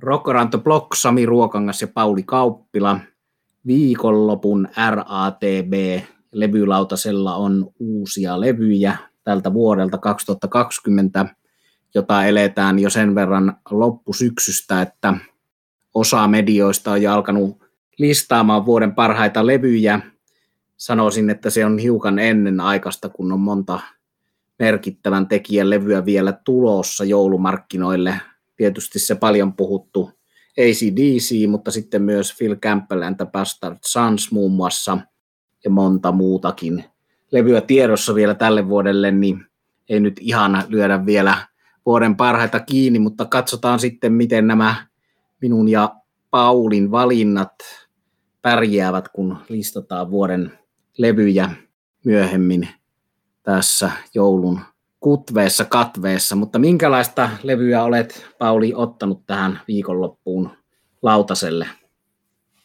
Rockeranto Block, Sami Ruokangas ja Pauli Kauppila. Viikonlopun RATB levylautasella on uusia levyjä tältä vuodelta 2020, jota eletään jo sen verran loppusyksystä, että osa medioista on jo alkanut listaamaan vuoden parhaita levyjä. Sanoisin, että se on hiukan ennen aikaista, kun on monta merkittävän tekijän levyä vielä tulossa joulumarkkinoille. Tietysti se paljon puhuttu ACDC, mutta sitten myös Phil Campbell and the Bastard Sons muun muassa ja monta muutakin levyä tiedossa vielä tälle vuodelle, niin ei nyt ihan lyödä vielä vuoden parhaita kiinni, mutta katsotaan sitten, miten nämä minun ja Paulin valinnat pärjäävät, kun listataan vuoden levyjä myöhemmin tässä joulun kutveessa, katveessa, mutta minkälaista levyä olet, Pauli, ottanut tähän viikonloppuun lautaselle?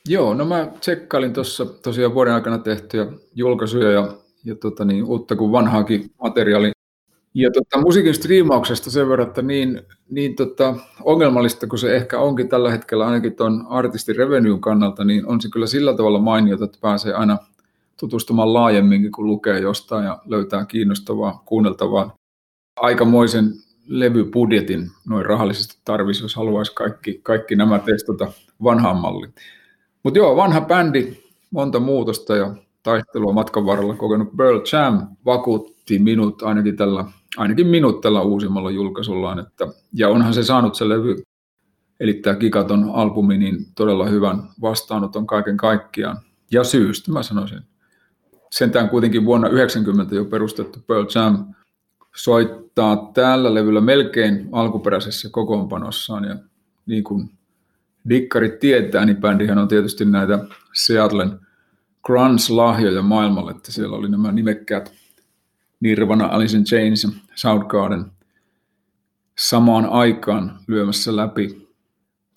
Joo, no mä tsekkailin tuossa tosiaan vuoden aikana tehtyjä julkaisuja ja, ja tota niin, uutta kuin vanhaakin materiaali. Ja tota, musiikin striimauksesta sen verran, että niin, niin tota, ongelmallista kuin se ehkä onkin tällä hetkellä ainakin tuon artistin revenuen kannalta, niin on se kyllä sillä tavalla mainiota, että pääsee aina tutustumaan laajemminkin, kun lukee jostain ja löytää kiinnostavaa, kuunneltavaa. Aikamoisen levybudjetin noin rahallisesti tarvisi, jos haluaisi kaikki, kaikki nämä testata vanhaan malliin. Mutta joo, vanha bändi, monta muutosta ja taistelua matkan varrella kokenut Pearl Jam vakuutti minut ainakin tällä, ainakin minut tällä uusimmalla julkaisullaan. Että, ja onhan se saanut se levy, eli tämä Gigaton albumi, niin todella hyvän vastaanoton kaiken kaikkiaan. Ja syystä mä sanoisin sentään kuitenkin vuonna 90 jo perustettu Pearl Jam soittaa tällä levyllä melkein alkuperäisessä kokoonpanossaan. Ja niin kuin dikkarit tietää, niin bändihän on tietysti näitä Seattlen grunge-lahjoja maailmalle, että siellä oli nämä nimekkäät Nirvana, Alice in Chains ja Soundgarden samaan aikaan lyömässä läpi.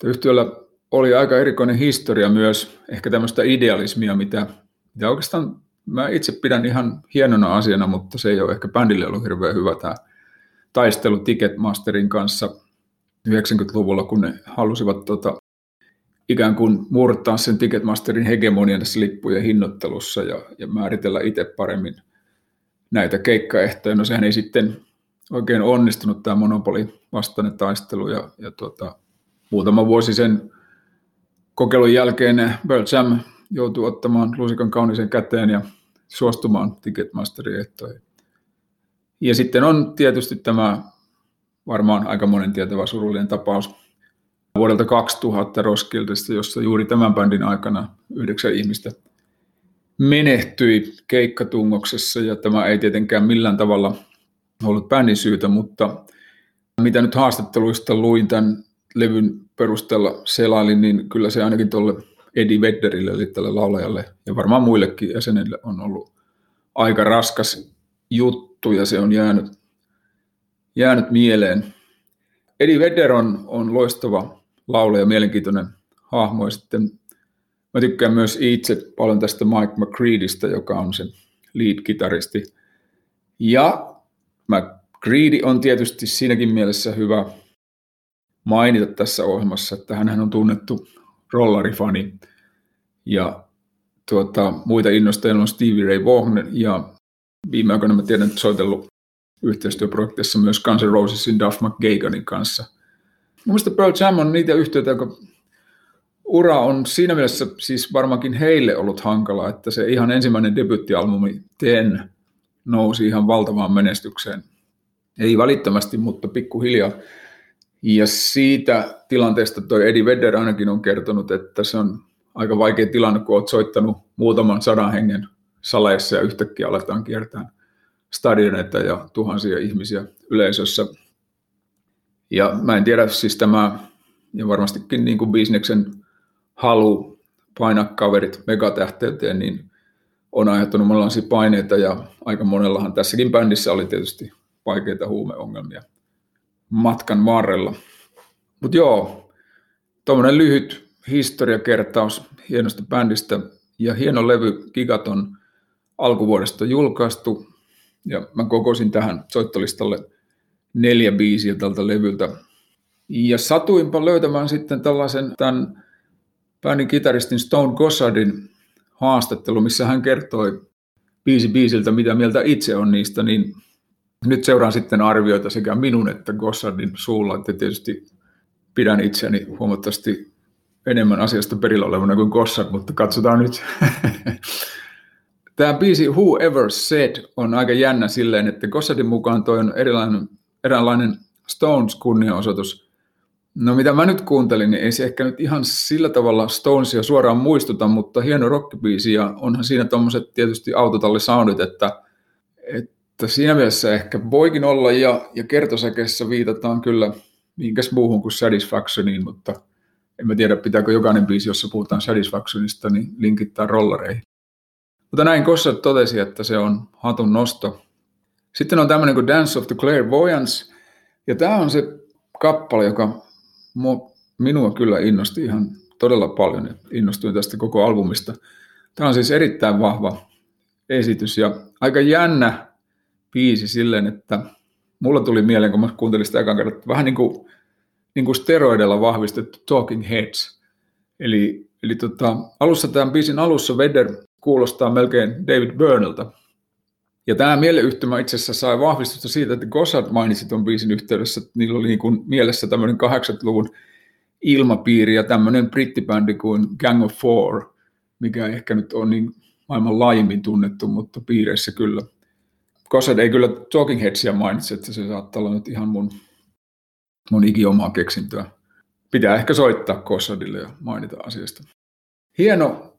Yhtiöllä oli aika erikoinen historia myös, ehkä tämmöistä idealismia, mitä, mitä oikeastaan mä itse pidän ihan hienona asiana, mutta se ei ole ehkä bändille ollut hirveän hyvä tämä taistelu Ticketmasterin kanssa 90-luvulla, kun ne halusivat tota, ikään kuin murtaa sen Ticketmasterin hegemonian tässä lippujen hinnoittelussa ja, ja määritellä itse paremmin näitä keikkaehtoja. No sehän ei sitten oikein onnistunut tämä monopoli vastainen taistelu ja, ja tota, muutama vuosi sen kokeilun jälkeen Pearl Jam joutui ottamaan lusikan kaunisen käteen ja suostumaan Ticketmasterin ehtoihin. Ja sitten on tietysti tämä varmaan aika monen tietävä surullinen tapaus vuodelta 2000 Roskildesta, jossa juuri tämän bändin aikana yhdeksän ihmistä menehtyi keikkatungoksessa ja tämä ei tietenkään millään tavalla ollut bändin syytä, mutta mitä nyt haastatteluista luin tämän levyn perusteella selailin, niin kyllä se ainakin tuolle Eddie Vedderille, eli tälle laulajalle, ja varmaan muillekin jäsenille on ollut aika raskas juttu, ja se on jäänyt, jäänyt mieleen. Eddie Vedder on, on loistava laulaja, mielenkiintoinen hahmo, ja sitten mä tykkään myös itse paljon tästä Mike McCreadista, joka on sen lead-kitaristi. Ja McCready on tietysti siinäkin mielessä hyvä mainita tässä ohjelmassa, että hän on tunnettu rollarifani. Ja tuota, muita innostajia on Stevie Ray Vaughan ja viime aikoina mä tiedän, että soitellut yhteistyöprojektissa myös Guns N' Rosesin Duff McGaganin kanssa. Mielestäni Pearl Jam on niitä yhtiöitä, joka ura on siinä mielessä siis varmaankin heille ollut hankala, että se ihan ensimmäinen debyttialbumi Ten nousi ihan valtavaan menestykseen. Ei välittömästi, mutta pikkuhiljaa. Ja siitä tilanteesta toi Eddie Vedder ainakin on kertonut, että se on aika vaikea tilanne, kun olet soittanut muutaman sadan hengen saleissa ja yhtäkkiä aletaan kiertää stadioneita ja tuhansia ihmisiä yleisössä. Ja mä en tiedä, siis tämä, ja varmastikin niin kuin bisneksen halu painaa kaverit megatähteyteen, niin on aiheuttanut monenlaisia paineita ja aika monellahan tässäkin bändissä oli tietysti vaikeita huumeongelmia matkan varrella. Mutta joo, tuommoinen lyhyt historiakertaus hienosta bändistä ja hieno levy Gigaton alkuvuodesta julkaistu. Ja mä kokosin tähän soittolistalle neljä biisiä tältä levyltä. Ja satuinpa löytämään sitten tällaisen tämän bändin kitaristin Stone Gossardin haastattelu, missä hän kertoi biisi biisiltä, mitä mieltä itse on niistä, niin nyt seuraan sitten arvioita sekä minun että Gossardin suulla, että tietysti pidän itseäni huomattavasti enemmän asiasta perillä olevana kuin Gossard, mutta katsotaan nyt. Tämä biisi Who Ever Said on aika jännä silleen, että Gossardin mukaan toi on erilainen, eräänlainen Stones kunnianosoitus. No mitä mä nyt kuuntelin, niin ei se ehkä nyt ihan sillä tavalla Stonesia suoraan muistuta, mutta hieno rockbiisi ja onhan siinä tuommoiset tietysti autotallisoundit, että, että siinä mielessä ehkä voikin olla ja, ja kertosäkeessä viitataan kyllä minkäs muuhun kuin Satisfactioniin, mutta en mä tiedä pitääkö jokainen biisi, jossa puhutaan Satisfactionista, niin linkittää rollareihin. Mutta näin Kossa totesi, että se on hatun nosto. Sitten on tämmöinen kuin Dance of the Clairvoyance, ja tämä on se kappale, joka minua kyllä innosti ihan todella paljon. Innostuin tästä koko albumista. Tämä on siis erittäin vahva esitys ja aika jännä biisi silleen, että mulla tuli mieleen, kun mä kuuntelin sitä ekan kerran, vähän niin kuin, niin kuin steroidella vahvistettu Talking Heads. Eli, eli tota, alussa tämän biisin alussa Vedder kuulostaa melkein David Byrneltä. Ja tämä mieleyhtymä itse asiassa sai vahvistusta siitä, että Gossard mainitsi tuon biisin yhteydessä, että niillä oli niin kuin mielessä tämmöinen 80-luvun ilmapiiri ja tämmöinen brittibändi kuin Gang of Four, mikä ehkä nyt on niin maailman laajimmin tunnettu, mutta piireissä kyllä. Gossard ei kyllä Talking Headsia mainitse, että se saattaa olla nyt ihan mun, mun ikiomaa keksintöä. Pitää ehkä soittaa Gossardille ja mainita asiasta. Hieno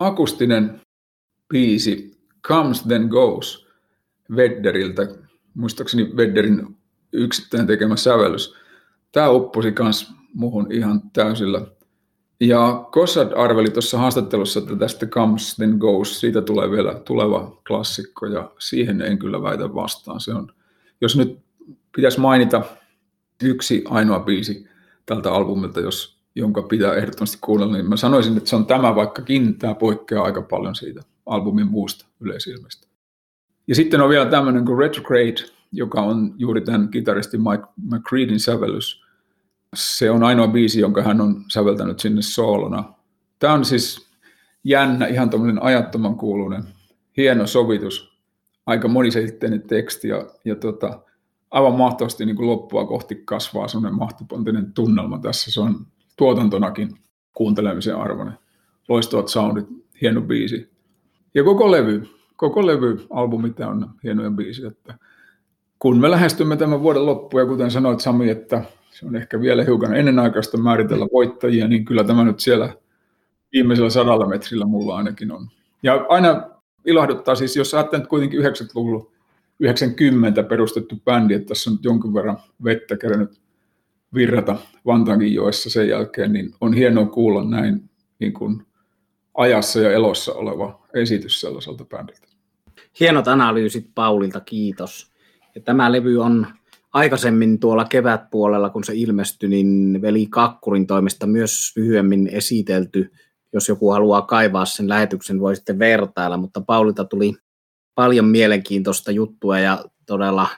akustinen biisi Comes Then Goes Vedderiltä, muistaakseni Vedderin yksittäin tekemä sävellys. Tämä upposi myös muhun ihan täysillä. Ja Gossard arveli tuossa haastattelussa, että tästä Comes Then Goes, siitä tulee vielä tuleva klassikko, ja siihen en kyllä väitä vastaan. Se on, jos nyt pitäisi mainita yksi ainoa biisi tältä albumilta, jos jonka pitää ehdottomasti kuunnella, niin mä sanoisin, että se on tämä, vaikkakin tämä poikkeaa aika paljon siitä albumin muusta yleisilmestä. Ja sitten on vielä tämmöinen kuin Retrograde, joka on juuri tämän kitaristi Mike McCreedin sävellys. Se on ainoa biisi, jonka hän on säveltänyt sinne soolona. Tämä on siis jännä, ihan tämmöinen ajattoman kuuluinen, hieno sovitus, aika moniselitteinen teksti ja, ja tota, aivan mahtavasti niin kuin loppua kohti kasvaa semmoinen mahtipontinen tunnelma tässä. Se on tuotantonakin kuuntelemisen arvoinen. Loistavat soundit, hieno biisi. Ja koko levy, koko levy, albumi on hienoja biisiä. Että kun me lähestymme tämän vuoden loppuun, ja kuten sanoit Sami, että se on ehkä vielä hiukan ennenaikaista määritellä voittajia, niin kyllä tämä nyt siellä viimeisellä sadalla metrillä mulla ainakin on. Ja aina ilahduttaa siis, jos ajattelet kuitenkin 90-luvulla 90 perustettu bändi, että tässä on nyt jonkin verran vettä kerännyt virrata Vantaankin joessa sen jälkeen, niin on hienoa kuulla näin niin kuin ajassa ja elossa oleva esitys sellaiselta bändiltä. Hienot analyysit Paulilta, kiitos. Ja tämä levy on aikaisemmin tuolla kevätpuolella, kun se ilmestyi, niin Veli Kakkurin toimesta myös lyhyemmin esitelty. Jos joku haluaa kaivaa sen lähetyksen, voi sitten vertailla, mutta Paulilta tuli paljon mielenkiintoista juttua ja todella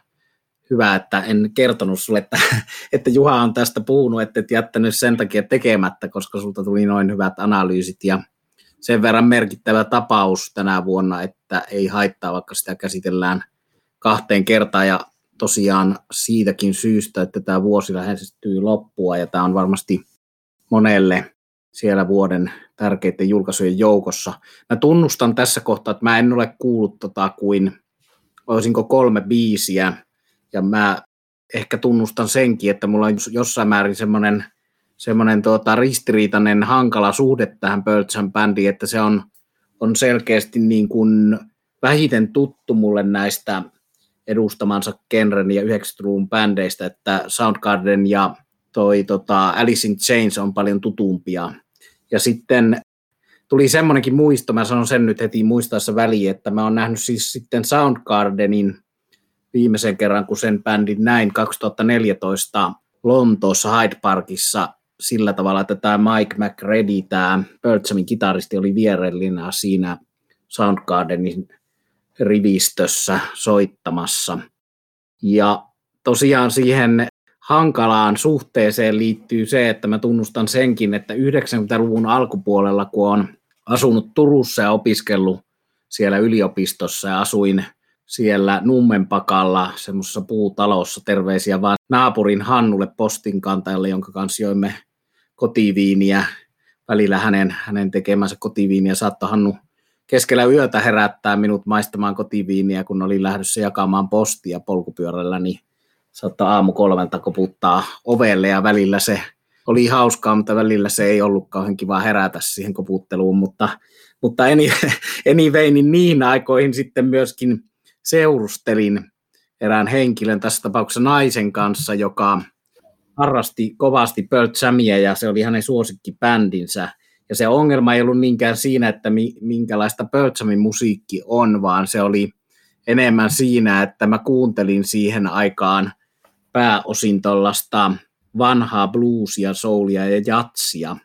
hyvä, että en kertonut sulle, että, että Juha on tästä puhunut, että et jättänyt sen takia tekemättä, koska sulta tuli noin hyvät analyysit ja sen verran merkittävä tapaus tänä vuonna, että ei haittaa, vaikka sitä käsitellään kahteen kertaan ja tosiaan siitäkin syystä, että tämä vuosi lähestyy loppua ja tämä on varmasti monelle siellä vuoden tärkeiden julkaisujen joukossa. Mä tunnustan tässä kohtaa, että mä en ole kuullut tota kuin, olisinko kolme biisiä, ja mä ehkä tunnustan senkin, että mulla on jossain määrin semmoinen semmoinen tuota, ristiriitainen, hankala suhde tähän Pöltsän bändiin, että se on, on selkeästi niin kuin vähiten tuttu mulle näistä edustamansa genren ja 90-luvun bändeistä, että Soundgarden ja toi tota, Alice in Chains on paljon tutumpia. Ja sitten tuli semmoinenkin muisto, mä sanon sen nyt heti muistaessa väliin, että mä oon nähnyt siis sitten Soundgardenin viimeisen kerran, kun sen bändin näin 2014 Lontoossa Hyde Parkissa sillä tavalla, että tämä Mike McReady, tämä Birdsamin kitaristi, oli vierellinen siinä Soundgardenin rivistössä soittamassa. Ja tosiaan siihen hankalaan suhteeseen liittyy se, että mä tunnustan senkin, että 90-luvun alkupuolella, kun on asunut Turussa ja opiskellut siellä yliopistossa ja asuin siellä Nummenpakalla semmoisessa puutalossa, terveisiä vaan naapurin Hannulle postinkantajalle, jonka kanssa joimme kotiviiniä. Välillä hänen, hänen tekemänsä kotiviiniä saattoi Hannu keskellä yötä herättää minut maistamaan kotiviiniä, kun olin lähdössä jakamaan postia polkupyörällä, niin saattoi aamu kolmelta koputtaa ovelle ja välillä se oli hauskaa, mutta välillä se ei ollut kauhean kiva herätä siihen koputteluun, mutta, mutta anyway, niin niihin aikoihin sitten myöskin seurustelin erään henkilön, tässä tapauksessa naisen kanssa, joka harrasti kovasti Pearl Jamia ja se oli hänen suosikkibändinsä. Ja se ongelma ei ollut niinkään siinä, että minkälaista Jamin musiikki on, vaan se oli enemmän siinä, että mä kuuntelin siihen aikaan pääosin tuollaista vanhaa bluesia, soulia ja jatsia.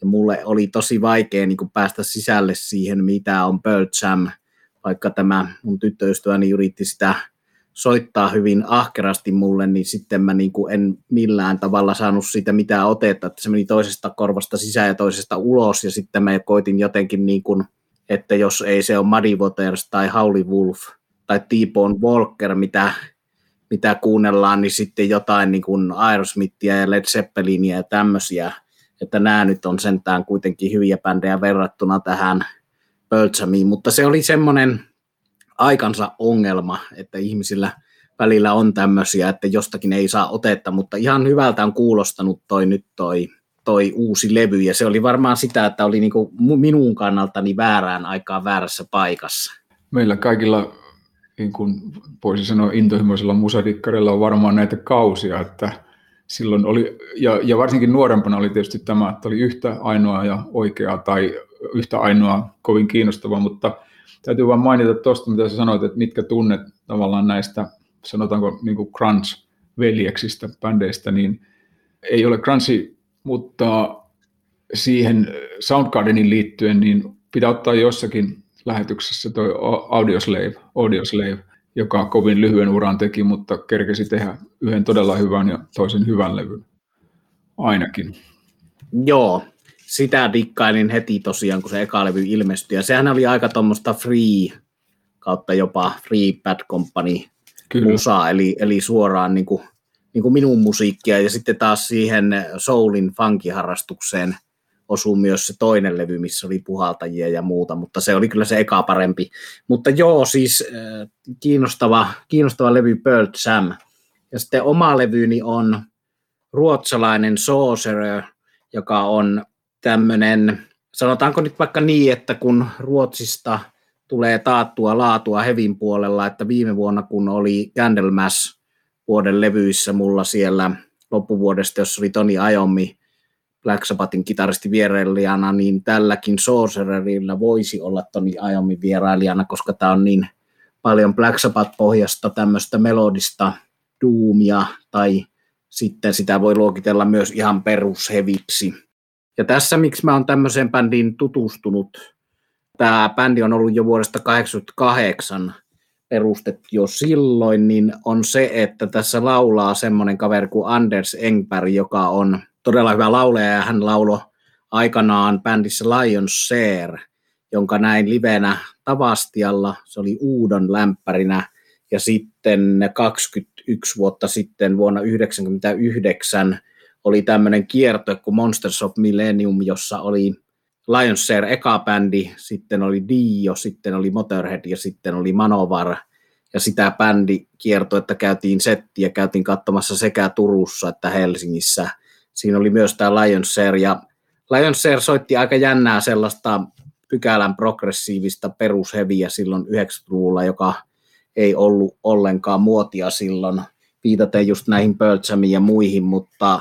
Ja mulle oli tosi vaikea niin päästä sisälle siihen, mitä on Pearl Jam, vaikka tämä mun tyttöystäväni yritti sitä soittaa hyvin ahkerasti mulle, niin sitten mä niin kuin en millään tavalla saanut siitä mitään otetta, että se meni toisesta korvasta sisään ja toisesta ulos, ja sitten mä koitin jotenkin niin kuin, että jos ei se ole Muddy Waters tai Howley Wolf tai T-Bone Walker, mitä, mitä kuunnellaan, niin sitten jotain niin kuin Aerosmithia ja Led Zeppelinia ja tämmöisiä, että nämä nyt on sentään kuitenkin hyviä bändejä verrattuna tähän Jamiin, mutta se oli semmoinen aikansa ongelma, että ihmisillä välillä on tämmöisiä, että jostakin ei saa otetta, mutta ihan hyvältä on kuulostanut toi nyt toi, toi uusi levy, ja se oli varmaan sitä, että oli niinku minun kannaltani väärään aikaan väärässä paikassa. Meillä kaikilla, niin kuin voisi sanoa, intohimoisilla musadikkarilla on varmaan näitä kausia, että silloin oli, ja, ja varsinkin nuorempana oli tietysti tämä, että oli yhtä ainoa ja oikeaa tai yhtä ainoa kovin kiinnostava, mutta täytyy vain mainita tuosta, mitä sä sanoit, että mitkä tunnet tavallaan näistä, sanotaanko niin kuin crunch-veljeksistä, bändeistä, niin ei ole crunchi, mutta siihen Soundgardenin liittyen, niin pitää ottaa jossakin lähetyksessä toi Audioslave, Audioslave, joka kovin lyhyen uran teki, mutta kerkesi tehdä yhden todella hyvän ja toisen hyvän levyn ainakin. Joo, sitä dikkailin heti tosiaan, kun se eka levy ilmestyi. Ja sehän oli aika tuommoista free kautta jopa free bad company Kyllä. musaa, eli, eli suoraan niin kuin, niin kuin minun musiikkia. Ja sitten taas siihen soulin funkiharrastukseen osui myös se toinen levy, missä oli puhaltajia ja muuta, mutta se oli kyllä se eka parempi. Mutta joo, siis äh, kiinnostava, kiinnostava levy Pearl Jam. Ja sitten oma levyni on ruotsalainen Sorcerer, joka on tämmöinen, sanotaanko nyt vaikka niin, että kun Ruotsista tulee taattua laatua Hevin puolella, että viime vuonna kun oli Candlemass vuoden levyissä mulla siellä loppuvuodesta, jossa oli Toni Ajomi Black Sabbathin kitaristi vierailijana, niin tälläkin Sorcererilla voisi olla Toni Ajomi vierailijana, koska tämä on niin paljon Black Sabbath-pohjasta tämmöistä melodista duumia, tai sitten sitä voi luokitella myös ihan perusheviksi. Ja tässä, miksi mä oon tämmöiseen bändiin tutustunut, tämä bändi on ollut jo vuodesta 1988 perustettu jo silloin, niin on se, että tässä laulaa semmoinen kaveri kuin Anders Engberg, joka on todella hyvä lauleja, ja hän laulo aikanaan bändissä Lion Share, jonka näin livenä Tavastialla, se oli Uudon lämpärinä, ja sitten 21 vuotta sitten vuonna 1999 oli tämmöinen kierto kuin Monsters of Millennium, jossa oli Lionshare eka bändi, sitten oli Dio, sitten oli Motorhead ja sitten oli Manovar. Ja sitä bändi kierto, että käytiin settiä, käytiin katsomassa sekä Turussa että Helsingissä. Siinä oli myös tämä Lionshare ja Lionshare soitti aika jännää sellaista pykälän progressiivista perusheviä silloin 90-luvulla, joka ei ollut ollenkaan muotia silloin, viitaten just näihin Pearl ja muihin, mutta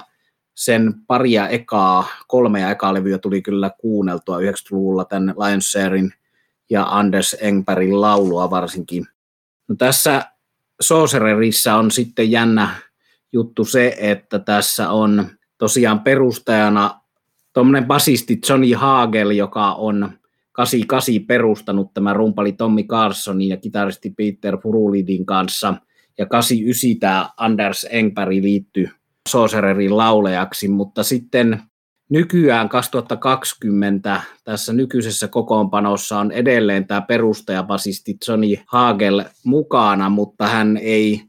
sen paria ekaa, kolmea ekaa levyä tuli kyllä kuunneltua 90-luvulla tämän Lionsharein ja Anders Engbergin laulua varsinkin. No tässä Sorcererissa on sitten jännä juttu se, että tässä on tosiaan perustajana tuommoinen basisti Johnny Hagel, joka on 88 perustanut tämä rumpali Tommy Carsonin ja kitaristi Peter Furulidin kanssa. Ja 89 tämä Anders Engberg liittyi Sorcererin laulejaksi, mutta sitten nykyään 2020 tässä nykyisessä kokoonpanossa on edelleen tämä perustajabasisti Johnny Hagel mukana, mutta hän ei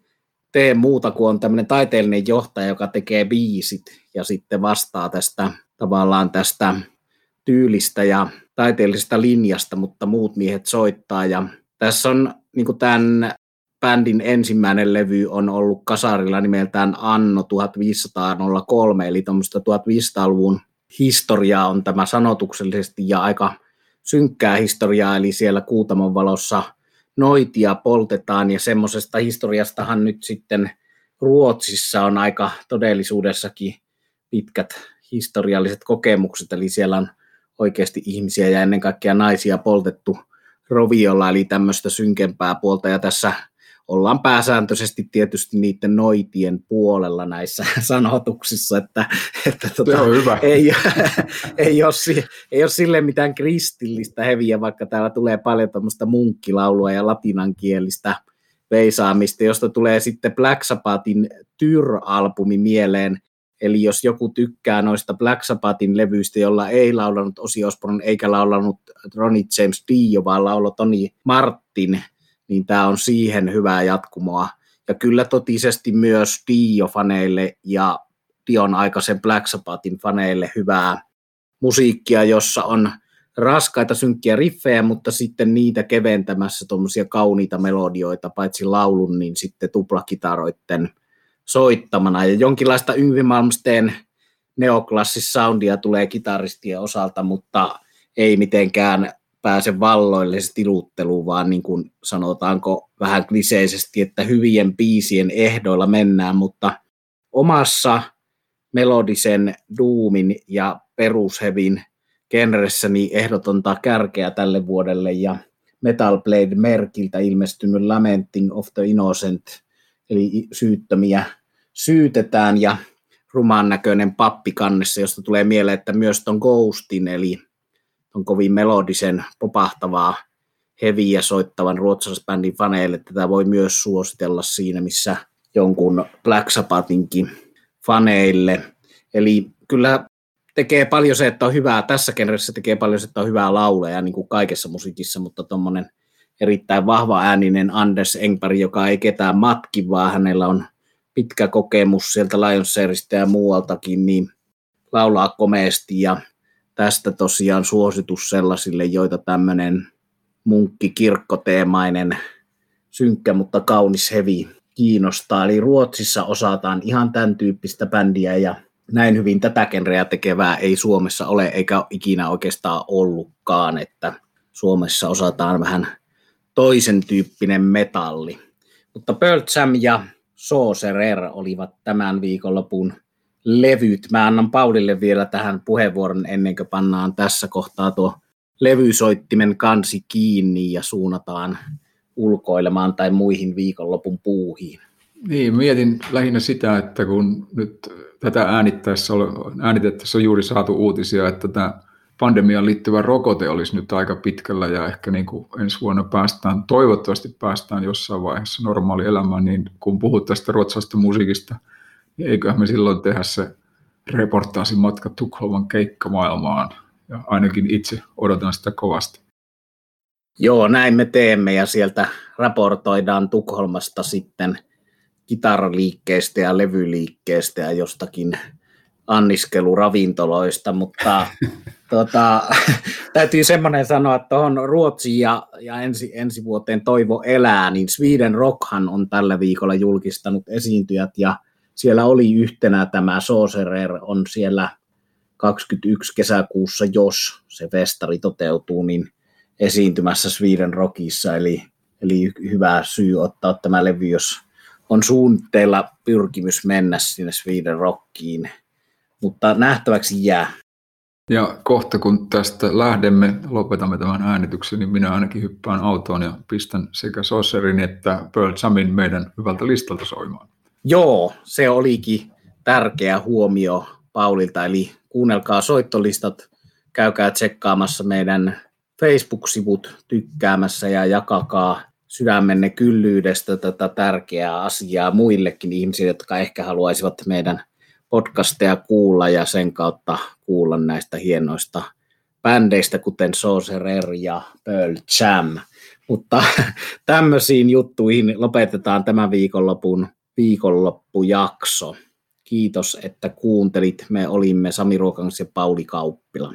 tee muuta kuin on tämmöinen taiteellinen johtaja, joka tekee biisit ja sitten vastaa tästä tavallaan tästä tyylistä ja taiteellisesta linjasta, mutta muut miehet soittaa. Ja tässä on niin tämän bändin ensimmäinen levy on ollut kasarilla nimeltään Anno 1503, eli tuommoista 1500-luvun historiaa on tämä sanotuksellisesti ja aika synkkää historiaa, eli siellä Kuutamon valossa noitia poltetaan ja semmoisesta historiastahan nyt sitten Ruotsissa on aika todellisuudessakin pitkät historialliset kokemukset, eli siellä on oikeasti ihmisiä ja ennen kaikkea naisia poltettu roviolla, eli tämmöistä synkempää puolta, ja tässä ollaan pääsääntöisesti tietysti niiden noitien puolella näissä sanotuksissa, että, että on hyvä. Ei, ei, ole, ei ole sille mitään kristillistä heviä, vaikka täällä tulee paljon tuommoista munkkilaulua ja latinankielistä veisaamista, josta tulee sitten Black Sabbathin Tyr-albumi mieleen, Eli jos joku tykkää noista Black Sabbathin levyistä, jolla ei laulanut Ozzy Osbourne eikä laulanut Ronnie James Dio, vaan laulo Tony Martin, niin tämä on siihen hyvää jatkumoa. Ja kyllä totisesti myös Dio-faneille ja Dion aikaisen Black Sabbathin faneille hyvää musiikkia, jossa on raskaita synkkiä riffejä, mutta sitten niitä keventämässä tuommoisia kauniita melodioita, paitsi laulun, niin sitten tuplakitaroitten soittamana. Ja jonkinlaista Yngvi Malmsteen neoklassissoundia tulee kitaristien osalta, mutta ei mitenkään pääse valloille se tiluttelu, vaan niin kuin sanotaanko vähän kliseisesti, että hyvien biisien ehdoilla mennään, mutta omassa melodisen duumin ja perushevin genressäni ehdotonta kärkeä tälle vuodelle ja Metal Blade-merkiltä ilmestynyt Lamenting of the Innocent, eli syyttömiä syytetään ja rumaan näköinen pappi kannessa, josta tulee mieleen, että myös ton Ghostin, eli on kovin melodisen, popahtavaa, heviä soittavan ruotsalaisbändin faneille. Tätä voi myös suositella siinä, missä jonkun Black Sabbathinkin faneille. Eli kyllä tekee paljon se, että on hyvää, tässä genressä tekee paljon se, että on hyvää lauleja, niin kuin kaikessa musiikissa, mutta tuommoinen erittäin vahva ääninen Anders Engberg, joka ei ketään matki, vaan hänellä on pitkä kokemus sieltä Lionsseristä ja muualtakin, niin laulaa komeasti ja tästä tosiaan suositus sellaisille, joita tämmöinen munkki-kirkkoteemainen synkkä, mutta kaunis hevi kiinnostaa. Eli Ruotsissa osataan ihan tämän tyyppistä bändiä ja näin hyvin tätä genreä tekevää ei Suomessa ole eikä ikinä oikeastaan ollutkaan, että Suomessa osataan vähän toisen tyyppinen metalli. Mutta Pearl Jam ja Sorcerer olivat tämän viikonlopun levyt. Mä annan Paulille vielä tähän puheenvuoron ennen kuin pannaan tässä kohtaa tuo levysoittimen kansi kiinni ja suunnataan ulkoilemaan tai muihin viikonlopun puuhiin. Niin, mietin lähinnä sitä, että kun nyt tätä äänittäessä, äänitettäessä on juuri saatu uutisia, että tämä pandemiaan liittyvä rokote olisi nyt aika pitkällä ja ehkä niin kuin ensi vuonna päästään, toivottavasti päästään jossain vaiheessa normaali elämään, niin kun puhut tästä ruotsalaisesta musiikista, eiköhän me silloin tehdä se reportaasi matka Tukholman keikkamaailmaan. Ja ainakin itse odotan sitä kovasti. Joo, näin me teemme ja sieltä raportoidaan Tukholmasta sitten kitaraliikkeestä ja levyliikkeestä ja jostakin anniskeluravintoloista, mutta tota, täytyy semmoinen sanoa, että tuohon Ruotsiin ja, ja ensi, ensi vuoteen Toivo elää, niin Sweden Rockhan on tällä viikolla julkistanut esiintyjät ja siellä oli yhtenä tämä Sorcerer on siellä 21 kesäkuussa, jos se festari toteutuu, niin esiintymässä Sweden Rockissa, eli, eli hyvä syy ottaa tämä levy, jos on suunnitteilla pyrkimys mennä sinne Sweden Rockiin, mutta nähtäväksi jää. Ja kohta kun tästä lähdemme, lopetamme tämän äänityksen, niin minä ainakin hyppään autoon ja pistän sekä Sorcerin että Pearl Jamin meidän hyvältä listalta soimaan. Joo, se olikin tärkeä huomio Paulilta, eli kuunnelkaa soittolistat, käykää tsekkaamassa meidän Facebook-sivut tykkäämässä ja jakakaa sydämenne kyllyydestä tätä tärkeää asiaa muillekin ihmisille, jotka ehkä haluaisivat meidän podcasteja kuulla ja sen kautta kuulla näistä hienoista bändeistä, kuten Sorcerer ja Pearl Jam. Mutta tämmöisiin juttuihin lopetetaan tämän viikonlopun viikonloppujakso. Kiitos, että kuuntelit. Me olimme Sami Ruokangas ja Pauli Kauppila.